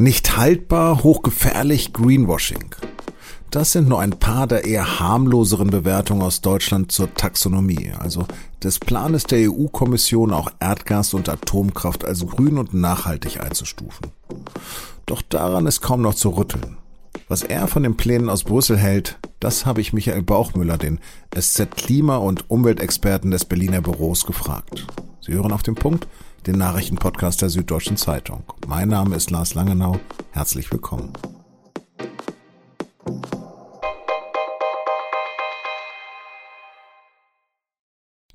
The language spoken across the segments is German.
Nicht haltbar, hochgefährlich, Greenwashing. Das sind nur ein paar der eher harmloseren Bewertungen aus Deutschland zur Taxonomie, also des Planes der EU-Kommission auch Erdgas und Atomkraft als grün und nachhaltig einzustufen. Doch daran ist kaum noch zu rütteln. Was er von den Plänen aus Brüssel hält, das habe ich Michael Bauchmüller, den SZ-Klima- und Umweltexperten des Berliner Büros, gefragt. Sie hören auf den Punkt, den Nachrichtenpodcast der Süddeutschen Zeitung. Mein Name ist Lars Langenau. Herzlich willkommen.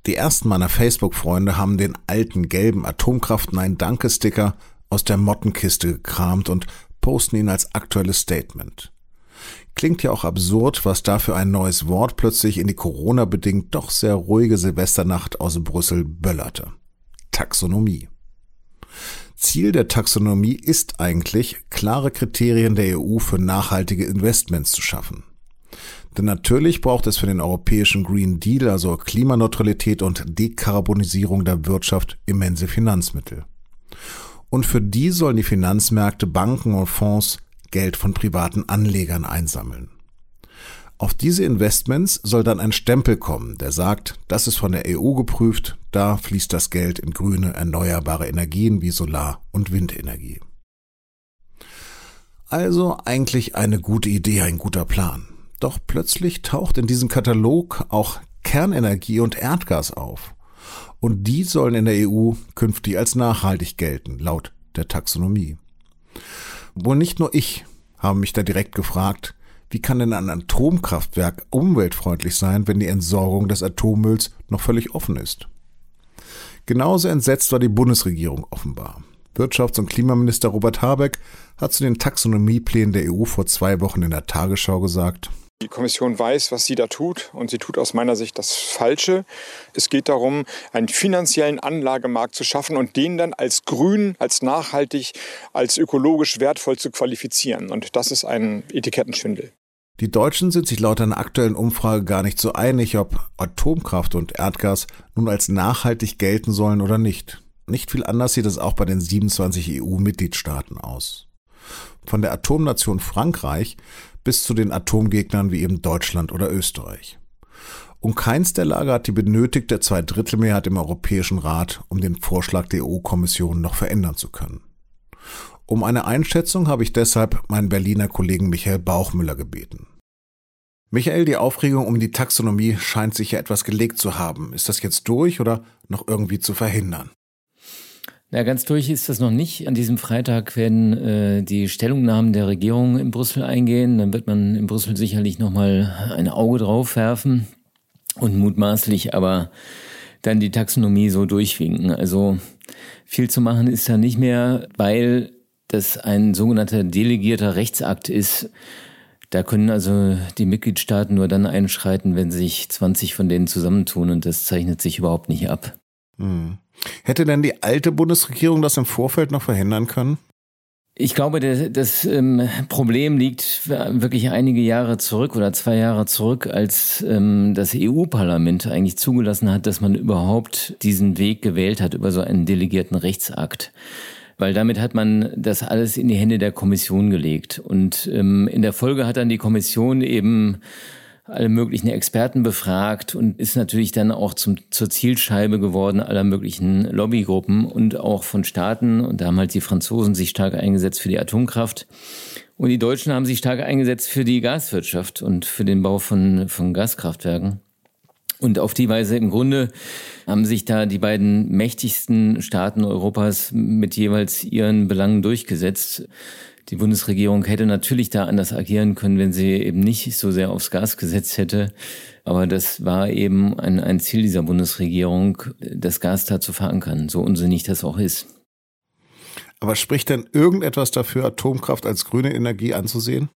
Die ersten meiner Facebook-Freunde haben den alten gelben Atomkraft Nein Danke Sticker aus der Mottenkiste gekramt und posten ihn als aktuelles Statement. Klingt ja auch absurd, was da für ein neues Wort plötzlich in die Corona-bedingt doch sehr ruhige Silvesternacht aus Brüssel böllerte. Taxonomie. Ziel der Taxonomie ist eigentlich, klare Kriterien der EU für nachhaltige Investments zu schaffen. Denn natürlich braucht es für den europäischen Green Deal, also Klimaneutralität und Dekarbonisierung der Wirtschaft, immense Finanzmittel. Und für die sollen die Finanzmärkte, Banken und Fonds Geld von privaten Anlegern einsammeln. Auf diese Investments soll dann ein Stempel kommen, der sagt, das ist von der EU geprüft, da fließt das Geld in grüne, erneuerbare Energien wie Solar- und Windenergie. Also eigentlich eine gute Idee, ein guter Plan. Doch plötzlich taucht in diesem Katalog auch Kernenergie und Erdgas auf. Und die sollen in der EU künftig als nachhaltig gelten, laut der Taxonomie. Wohl nicht nur ich habe mich da direkt gefragt, wie kann denn ein Atomkraftwerk umweltfreundlich sein, wenn die Entsorgung des Atommülls noch völlig offen ist? Genauso entsetzt war die Bundesregierung offenbar. Wirtschafts- und Klimaminister Robert Habeck hat zu den Taxonomieplänen der EU vor zwei Wochen in der Tagesschau gesagt, die Kommission weiß, was sie da tut und sie tut aus meiner Sicht das Falsche. Es geht darum, einen finanziellen Anlagemarkt zu schaffen und den dann als grün, als nachhaltig, als ökologisch wertvoll zu qualifizieren. Und das ist ein Etikettenschwindel. Die Deutschen sind sich laut einer aktuellen Umfrage gar nicht so einig, ob Atomkraft und Erdgas nun als nachhaltig gelten sollen oder nicht. Nicht viel anders sieht es auch bei den 27 EU-Mitgliedstaaten aus. Von der Atomnation Frankreich bis zu den Atomgegnern wie eben Deutschland oder Österreich. Und keins der Lager hat die benötigte Zweidrittelmehrheit im Europäischen Rat, um den Vorschlag der EU-Kommission noch verändern zu können. Um eine Einschätzung habe ich deshalb meinen Berliner Kollegen Michael Bauchmüller gebeten. Michael, die Aufregung um die Taxonomie scheint sich ja etwas gelegt zu haben. Ist das jetzt durch oder noch irgendwie zu verhindern? Na, ganz durch ist das noch nicht. An diesem Freitag werden äh, die Stellungnahmen der Regierung in Brüssel eingehen. Dann wird man in Brüssel sicherlich nochmal ein Auge drauf werfen und mutmaßlich aber dann die Taxonomie so durchwinken. Also viel zu machen ist da nicht mehr, weil das ein sogenannter delegierter Rechtsakt ist. Da können also die Mitgliedstaaten nur dann einschreiten, wenn sich 20 von denen zusammentun und das zeichnet sich überhaupt nicht ab. Hm. Hätte denn die alte Bundesregierung das im Vorfeld noch verhindern können? Ich glaube, das, das ähm, Problem liegt wirklich einige Jahre zurück oder zwei Jahre zurück, als ähm, das EU-Parlament eigentlich zugelassen hat, dass man überhaupt diesen Weg gewählt hat über so einen delegierten Rechtsakt. Weil damit hat man das alles in die Hände der Kommission gelegt. Und ähm, in der Folge hat dann die Kommission eben alle möglichen Experten befragt und ist natürlich dann auch zum, zur Zielscheibe geworden aller möglichen Lobbygruppen und auch von Staaten. Und da haben halt die Franzosen sich stark eingesetzt für die Atomkraft. Und die Deutschen haben sich stark eingesetzt für die Gaswirtschaft und für den Bau von, von Gaskraftwerken. Und auf die Weise im Grunde haben sich da die beiden mächtigsten Staaten Europas mit jeweils ihren Belangen durchgesetzt. Die Bundesregierung hätte natürlich da anders agieren können, wenn sie eben nicht so sehr aufs Gas gesetzt hätte. Aber das war eben ein, ein Ziel dieser Bundesregierung, das Gas da zu verankern, so unsinnig das auch ist. Aber spricht denn irgendetwas dafür, Atomkraft als grüne Energie anzusehen?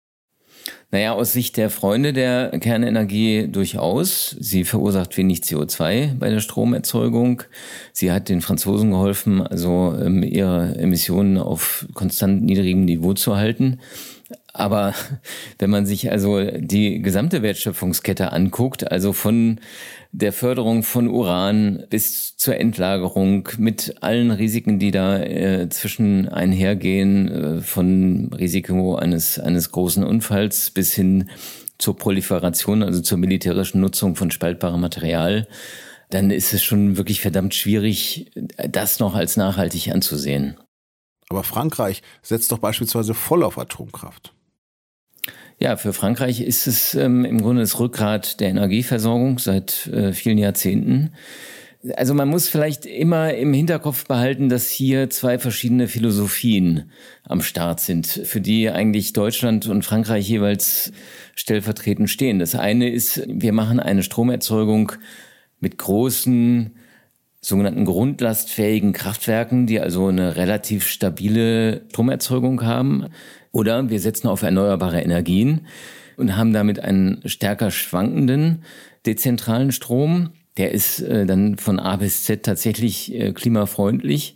Naja, aus Sicht der Freunde der Kernenergie durchaus. Sie verursacht wenig CO2 bei der Stromerzeugung. Sie hat den Franzosen geholfen, also ähm, ihre Emissionen auf konstant niedrigem Niveau zu halten. Aber wenn man sich also die gesamte Wertschöpfungskette anguckt, also von der Förderung von Uran bis zur Endlagerung mit allen Risiken, die da äh, zwischen einhergehen, äh, von Risiko eines, eines großen Unfalls bis hin zur Proliferation, also zur militärischen Nutzung von spaltbarem Material, dann ist es schon wirklich verdammt schwierig, das noch als nachhaltig anzusehen. Aber Frankreich setzt doch beispielsweise voll auf Atomkraft. Ja, für Frankreich ist es ähm, im Grunde das Rückgrat der Energieversorgung seit äh, vielen Jahrzehnten. Also man muss vielleicht immer im Hinterkopf behalten, dass hier zwei verschiedene Philosophien am Start sind, für die eigentlich Deutschland und Frankreich jeweils stellvertretend stehen. Das eine ist, wir machen eine Stromerzeugung mit großen sogenannten grundlastfähigen Kraftwerken, die also eine relativ stabile Stromerzeugung haben. Oder wir setzen auf erneuerbare Energien und haben damit einen stärker schwankenden dezentralen Strom. Der ist äh, dann von A bis Z tatsächlich äh, klimafreundlich,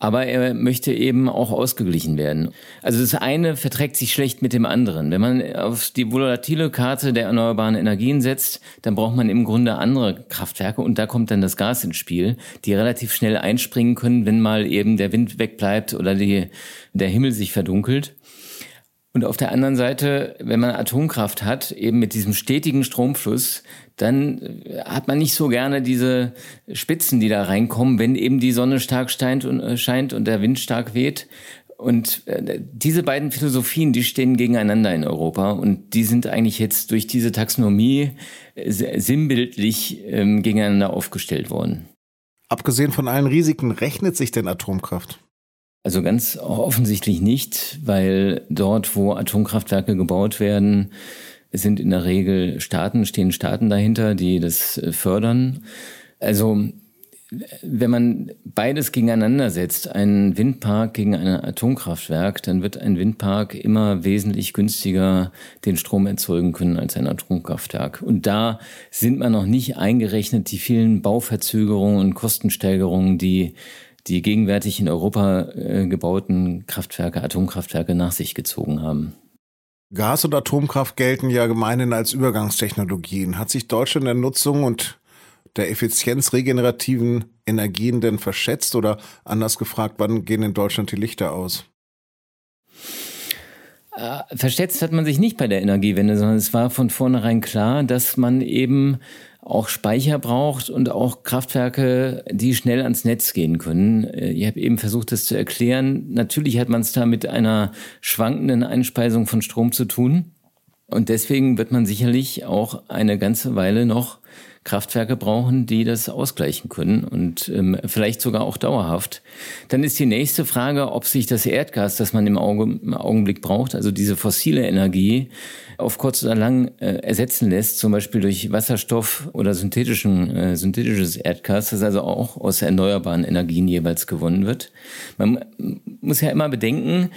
aber er möchte eben auch ausgeglichen werden. Also das eine verträgt sich schlecht mit dem anderen. Wenn man auf die volatile Karte der erneuerbaren Energien setzt, dann braucht man im Grunde andere Kraftwerke und da kommt dann das Gas ins Spiel, die relativ schnell einspringen können, wenn mal eben der Wind wegbleibt oder die, der Himmel sich verdunkelt. Und auf der anderen Seite, wenn man Atomkraft hat, eben mit diesem stetigen Stromfluss, dann äh, hat man nicht so gerne diese Spitzen, die da reinkommen, wenn eben die Sonne stark scheint und, äh, scheint und der Wind stark weht. Und äh, diese beiden Philosophien, die stehen gegeneinander in Europa und die sind eigentlich jetzt durch diese Taxonomie sinnbildlich ähm, gegeneinander aufgestellt worden. Abgesehen von allen Risiken, rechnet sich denn Atomkraft? Also ganz offensichtlich nicht, weil dort, wo Atomkraftwerke gebaut werden, sind in der Regel Staaten, stehen Staaten dahinter, die das äh, fördern. Also wenn man beides gegeneinander setzt, einen Windpark gegen ein Atomkraftwerk, dann wird ein Windpark immer wesentlich günstiger den Strom erzeugen können als ein Atomkraftwerk. Und da sind man noch nicht eingerechnet die vielen Bauverzögerungen und Kostensteigerungen, die die gegenwärtig in Europa äh, gebauten Kraftwerke, Atomkraftwerke nach sich gezogen haben. Gas und Atomkraft gelten ja gemeinhin als Übergangstechnologien. Hat sich Deutschland der Nutzung und der Effizienz regenerativen Energien denn verschätzt oder anders gefragt, wann gehen in Deutschland die Lichter aus? Äh, verschätzt hat man sich nicht bei der Energiewende, sondern es war von vornherein klar, dass man eben auch Speicher braucht und auch Kraftwerke, die schnell ans Netz gehen können. Äh, ich habe eben versucht, das zu erklären. Natürlich hat man es da mit einer schwankenden Einspeisung von Strom zu tun. Und deswegen wird man sicherlich auch eine ganze Weile noch Kraftwerke brauchen, die das ausgleichen können und ähm, vielleicht sogar auch dauerhaft. Dann ist die nächste Frage, ob sich das Erdgas, das man im, Auge, im Augenblick braucht, also diese fossile Energie, auf kurz oder lang äh, ersetzen lässt, zum Beispiel durch Wasserstoff oder synthetischen, äh, synthetisches Erdgas, das also auch aus erneuerbaren Energien jeweils gewonnen wird. Man muss ja immer bedenken,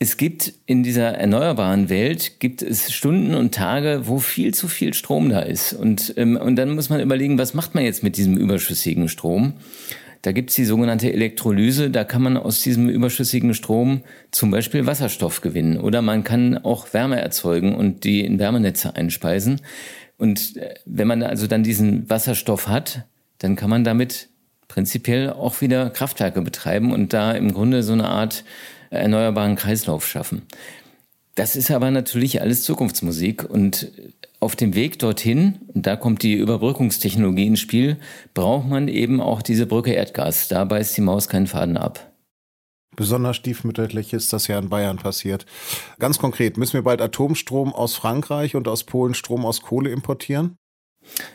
es gibt in dieser erneuerbaren Welt gibt es Stunden und Tage, wo viel zu viel Strom da ist. Und, ähm, und dann muss man überlegen, was macht man jetzt mit diesem überschüssigen Strom? Da gibt's die sogenannte Elektrolyse. Da kann man aus diesem überschüssigen Strom zum Beispiel Wasserstoff gewinnen. Oder man kann auch Wärme erzeugen und die in Wärmenetze einspeisen. Und äh, wenn man also dann diesen Wasserstoff hat, dann kann man damit prinzipiell auch wieder Kraftwerke betreiben und da im Grunde so eine Art erneuerbaren Kreislauf schaffen. Das ist aber natürlich alles Zukunftsmusik und auf dem Weg dorthin, und da kommt die Überbrückungstechnologie ins Spiel, braucht man eben auch diese Brücke Erdgas. Da beißt die Maus keinen Faden ab. Besonders stiefmütterlich ist das ja in Bayern passiert. Ganz konkret, müssen wir bald Atomstrom aus Frankreich und aus Polen Strom aus Kohle importieren?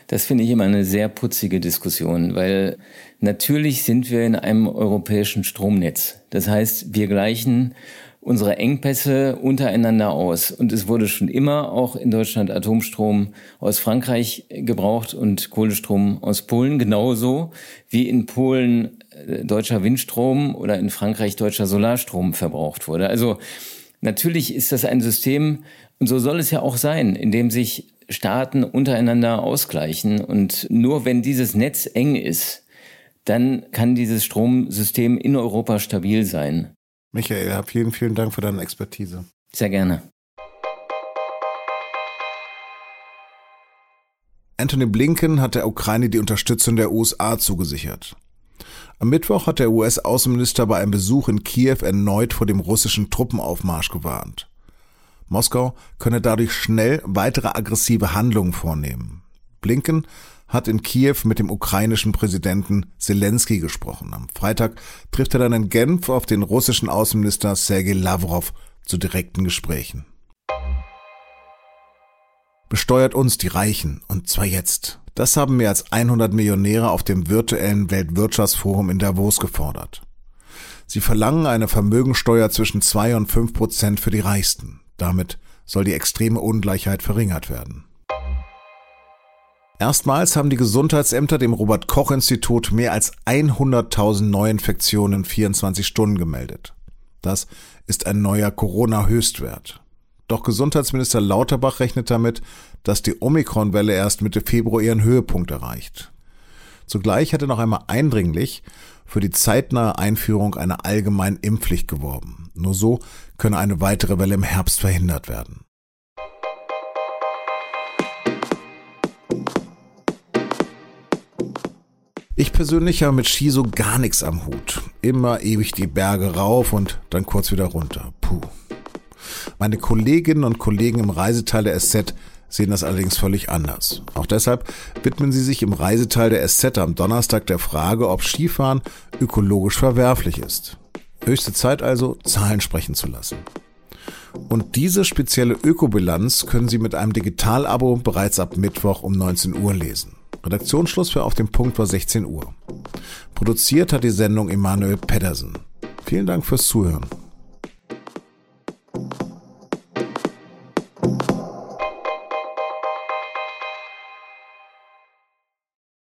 Das finde ich immer eine sehr putzige Diskussion, weil natürlich sind wir in einem europäischen Stromnetz. Das heißt, wir gleichen unsere Engpässe untereinander aus. Und es wurde schon immer auch in Deutschland Atomstrom aus Frankreich gebraucht und Kohlestrom aus Polen, genauso wie in Polen äh, deutscher Windstrom oder in Frankreich deutscher Solarstrom verbraucht wurde. Also Natürlich ist das ein System, Und so soll es ja auch sein, indem sich Staaten untereinander ausgleichen. Und nur wenn dieses Netz eng ist, dann kann dieses Stromsystem in Europa stabil sein. Michael, vielen, vielen Dank für deine Expertise. Sehr gerne. Anthony Blinken hat der Ukraine die Unterstützung der USA zugesichert. Am Mittwoch hat der US-Außenminister bei einem Besuch in Kiew erneut vor dem russischen Truppenaufmarsch gewarnt. Moskau könne dadurch schnell weitere aggressive Handlungen vornehmen. Blinken hat in Kiew mit dem ukrainischen Präsidenten Zelensky gesprochen. Am Freitag trifft er dann in Genf auf den russischen Außenminister Sergei Lavrov zu direkten Gesprächen. Besteuert uns die Reichen und zwar jetzt. Das haben mehr als 100 Millionäre auf dem virtuellen Weltwirtschaftsforum in Davos gefordert. Sie verlangen eine Vermögensteuer zwischen 2 und 5 Prozent für die Reichsten. Damit soll die extreme Ungleichheit verringert werden. Erstmals haben die Gesundheitsämter dem Robert Koch Institut mehr als 100.000 Neuinfektionen in 24 Stunden gemeldet. Das ist ein neuer Corona-Höchstwert. Doch Gesundheitsminister Lauterbach rechnet damit, dass die Omikron-Welle erst Mitte Februar ihren Höhepunkt erreicht. Zugleich hat er noch einmal eindringlich für die zeitnahe Einführung einer allgemeinen Impfpflicht geworben. Nur so könne eine weitere Welle im Herbst verhindert werden. Ich persönlich habe mit Ski so gar nichts am Hut. Immer ewig die Berge rauf und dann kurz wieder runter. Puh. Meine Kolleginnen und Kollegen im Reiseteil der SZ sehen das allerdings völlig anders. Auch deshalb widmen sie sich im Reiseteil der SZ am Donnerstag der Frage, ob Skifahren ökologisch verwerflich ist. Höchste Zeit also, Zahlen sprechen zu lassen. Und diese spezielle Ökobilanz können Sie mit einem Digitalabo bereits ab Mittwoch um 19 Uhr lesen. Redaktionsschluss für Auf dem Punkt war 16 Uhr. Produziert hat die Sendung Emanuel Pedersen. Vielen Dank fürs Zuhören.